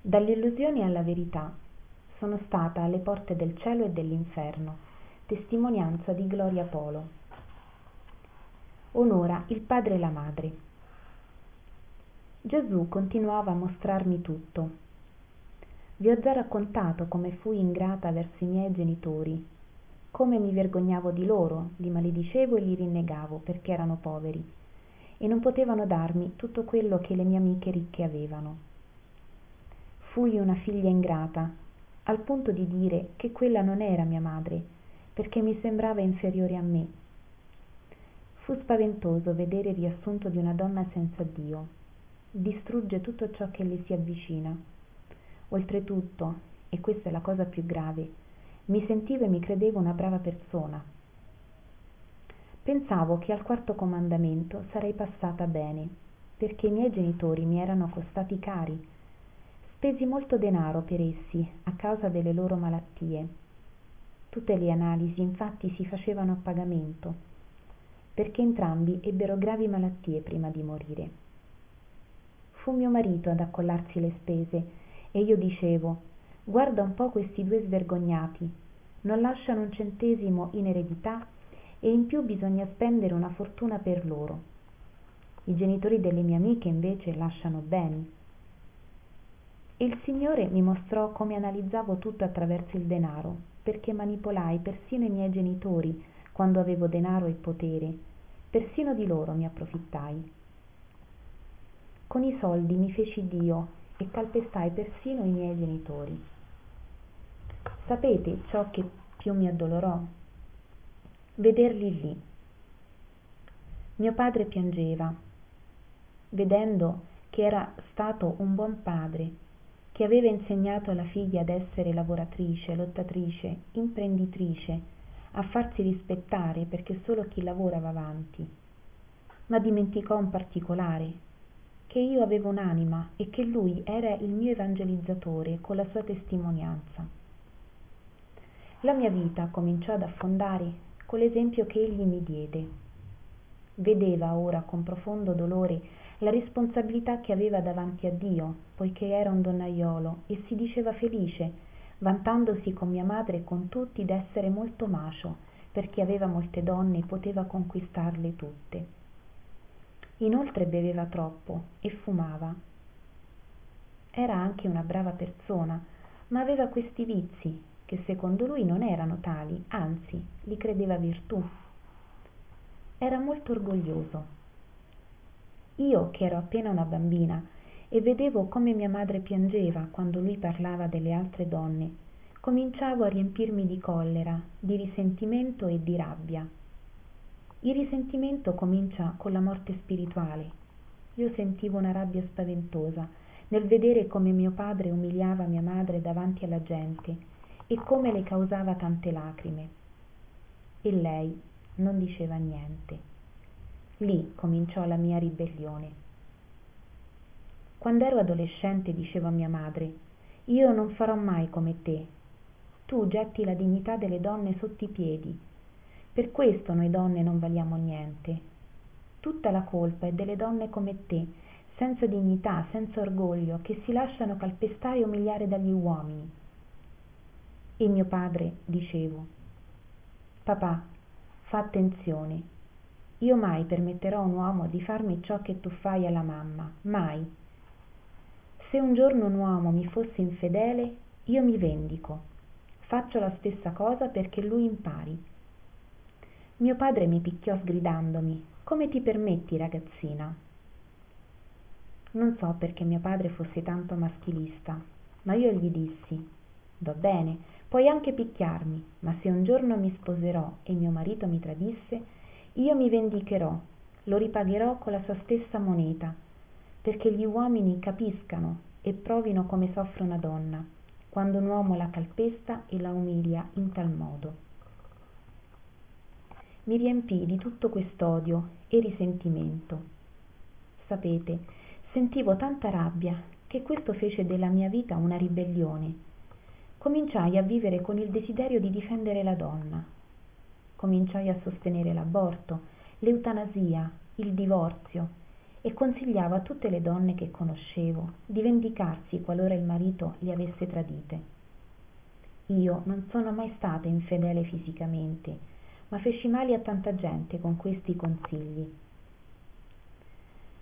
dall'illusione alla verità sono stata alle porte del cielo e dell'inferno testimonianza di Gloria Polo. Onora il padre e la madre. Gesù continuava a mostrarmi tutto. Vi ho già raccontato come fui ingrata verso i miei genitori come mi vergognavo di loro li maledicevo e li rinnegavo perché erano poveri e non potevano darmi tutto quello che le mie amiche ricche avevano fui una figlia ingrata al punto di dire che quella non era mia madre perché mi sembrava inferiore a me. Fu spaventoso vedere il riassunto di una donna senza dio. Distrugge tutto ciò che le si avvicina. Oltretutto e questa è la cosa più grave mi sentivo e mi credevo una brava persona. Pensavo che al quarto comandamento sarei passata bene perché i miei genitori mi erano costati cari spesi molto denaro per essi a causa delle loro malattie. Tutte le analisi infatti si facevano a pagamento perché entrambi ebbero gravi malattie prima di morire. Fu mio marito ad accollarsi le spese e io dicevo guarda un po questi due svergognati non lasciano un centesimo in eredità e in più bisogna spendere una fortuna per loro. I genitori delle mie amiche invece lasciano beni. e il signore mi mostrò come analizzavo tutto attraverso il denaro perché manipolai persino i miei genitori quando avevo denaro e potere. Persino di loro mi approfittai. Con i soldi mi feci dio e calpestai persino i miei genitori. Sapete ciò che più mi addolorò? Vederli lì. Mio padre piangeva vedendo che era stato un buon padre che aveva insegnato alla figlia ad essere lavoratrice lottatrice imprenditrice a farsi rispettare perché solo chi lavora va avanti. Ma dimenticò un particolare che io avevo un'anima e che lui era il mio evangelizzatore con la sua testimonianza. La mia vita cominciò ad affondare con l'esempio che egli mi diede. Vedeva ora con profondo dolore la responsabilità che aveva davanti a dio poiché era un donnaiolo e si diceva felice vantandosi con mia madre e con tutti d'essere molto macio perché aveva molte donne e poteva conquistarle tutte. Inoltre beveva troppo e fumava. Era anche una brava persona ma aveva questi vizi che secondo lui non erano tali anzi li credeva virtù. Era molto orgoglioso io che ero appena una bambina e vedevo come mia madre piangeva quando lui parlava delle altre donne cominciavo a riempirmi di collera di risentimento e di rabbia. Il risentimento comincia con la morte spirituale. Io sentivo una rabbia spaventosa nel vedere come mio padre umiliava mia madre davanti alla gente e come le causava tante lacrime. E lei non diceva niente lì cominciò la mia ribellione. Quando ero adolescente dicevo a mia madre io non farò mai come te. Tu getti la dignità delle donne sotto i piedi. Per questo noi donne non valiamo niente. Tutta la colpa è delle donne come te senza dignità senza orgoglio che si lasciano calpestare e umiliare dagli uomini. E mio padre dicevo papà fa attenzione io mai permetterò a un uomo di farmi ciò che tu fai alla mamma mai. Se un giorno un uomo mi fosse infedele io mi vendico. Faccio la stessa cosa perché lui impari. Mio padre mi picchiò sgridandomi come ti permetti ragazzina? Non so perché mio padre fosse tanto maschilista ma io gli dissi va bene puoi anche picchiarmi ma se un giorno mi sposerò e mio marito mi tradisse io mi vendicherò lo ripagherò con la sua stessa moneta perché gli uomini capiscano e provino come soffre una donna quando un uomo la calpesta e la umilia in tal modo. Mi riempii di tutto quest'odio e risentimento. Sapete sentivo tanta rabbia che questo fece della mia vita una ribellione. Cominciai a vivere con il desiderio di difendere la donna cominciai a sostenere l'aborto l'eutanasia il divorzio e consigliava a tutte le donne che conoscevo di vendicarsi qualora il marito li avesse tradite. Io non sono mai stata infedele fisicamente ma feci male a tanta gente con questi consigli.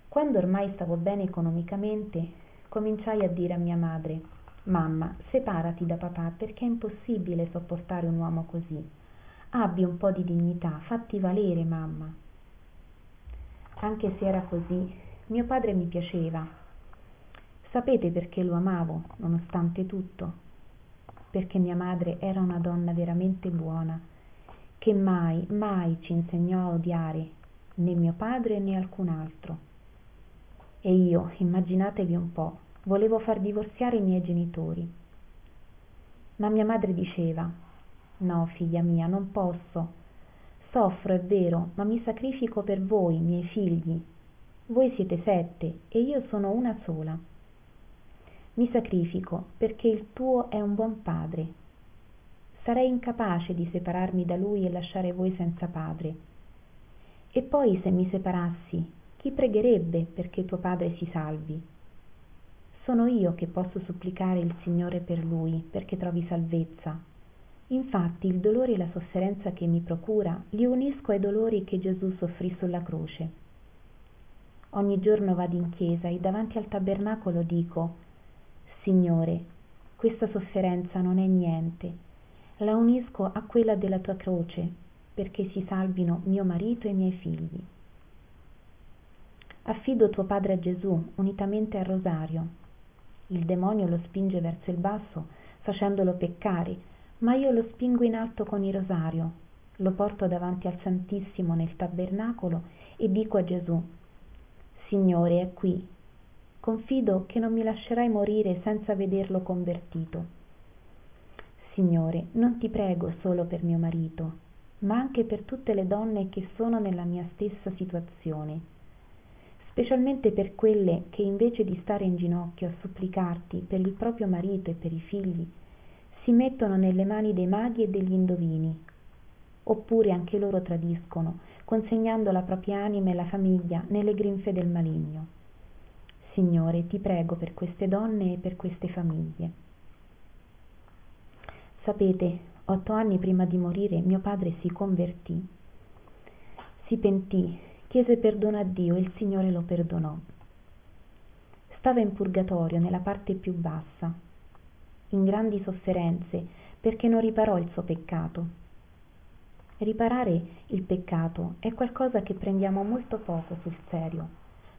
Quando ormai stavo bene economicamente cominciai a dire a mia madre mamma separati da papà perché è impossibile sopportare un uomo così abbi un po di dignità fatti valere mamma. Anche se era così mio padre mi piaceva. Sapete perché lo amavo nonostante tutto? Perché mia madre era una donna veramente buona che mai mai ci insegnò a odiare né mio padre né alcun altro. E io immaginatevi un po volevo far divorziare i miei genitori. Ma mia madre diceva no figlia mia non posso. Soffro è vero ma mi sacrifico per voi miei figli. Voi siete sette e io sono una sola. Mi sacrifico perché il tuo è un buon padre. Sarei incapace di separarmi da lui e lasciare voi senza padre. E poi se mi separassi chi pregherebbe perché tuo padre si salvi? Sono io che posso supplicare il signore per lui perché trovi salvezza infatti il dolore e la sofferenza che mi procura li unisco ai dolori che gesù soffrì sulla croce. Ogni giorno vado in chiesa e davanti al tabernacolo dico signore questa sofferenza non è niente. La unisco a quella della tua croce perché si salvino mio marito e i miei figli. Affido tuo padre a gesù unitamente al rosario. Il demonio lo spinge verso il basso facendolo peccare ma io lo spingo in alto con il rosario lo porto davanti al santissimo nel tabernacolo e dico a gesù signore è qui. Confido che non mi lascerai morire senza vederlo convertito. Signore non ti prego solo per mio marito ma anche per tutte le donne che sono nella mia stessa situazione specialmente per quelle che invece di stare in ginocchio a supplicarti per il proprio marito e per i figli si mettono nelle mani dei maghi e degli indovini. Oppure anche loro tradiscono consegnando la propria anima e la famiglia nelle grinfie del maligno. Signore ti prego per queste donne e per queste famiglie. Sapete otto anni prima di morire mio padre si convertì. Si pentì chiese perdono a dio e il signore lo perdonò. Stava in purgatorio nella parte più bassa in grandi sofferenze perché non riparò il suo peccato. Riparare il peccato è qualcosa che prendiamo molto poco sul serio.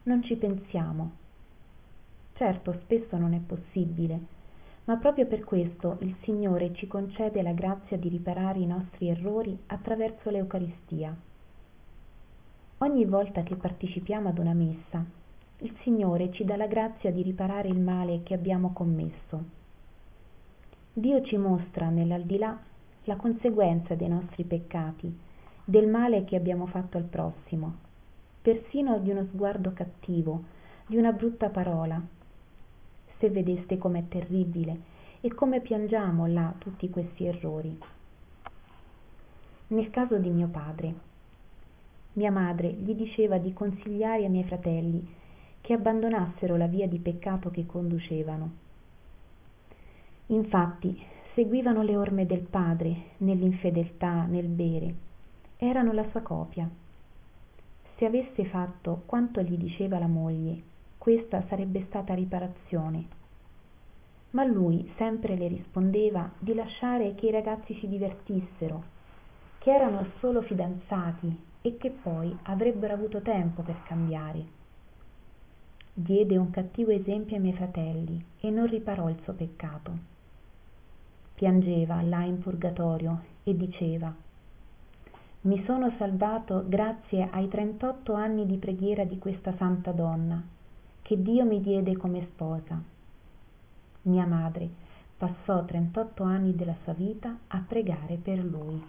Non ci pensiamo. Certo spesso non è possibile ma proprio per questo il signore ci concede la grazia di riparare i nostri errori attraverso l'eucaristia. Ogni volta che partecipiamo ad una messa il signore ci dà la grazia di riparare il male che abbiamo commesso dio ci mostra nell'aldilà la conseguenza dei nostri peccati del male che abbiamo fatto al prossimo persino di uno sguardo cattivo di una brutta parola. Se vedeste com'è terribile e come piangiamo là tutti questi errori. Nel caso di mio padre mia madre gli diceva di consigliare ai miei fratelli che abbandonassero la via di peccato che conducevano infatti seguivano le orme del padre nell'infedeltà nel bere. Erano la sua copia. Se avesse fatto quanto gli diceva la moglie questa sarebbe stata riparazione. Ma lui sempre le rispondeva di lasciare che i ragazzi si divertissero che erano solo fidanzati e che poi avrebbero avuto tempo per cambiare. Diede un cattivo esempio ai miei fratelli e non riparò il suo peccato piangeva là in purgatorio e diceva mi sono salvato grazie ai trentotto anni di preghiera di questa santa donna che dio mi diede come sposa. Mia madre passò trentotto anni della sua vita a pregare per lui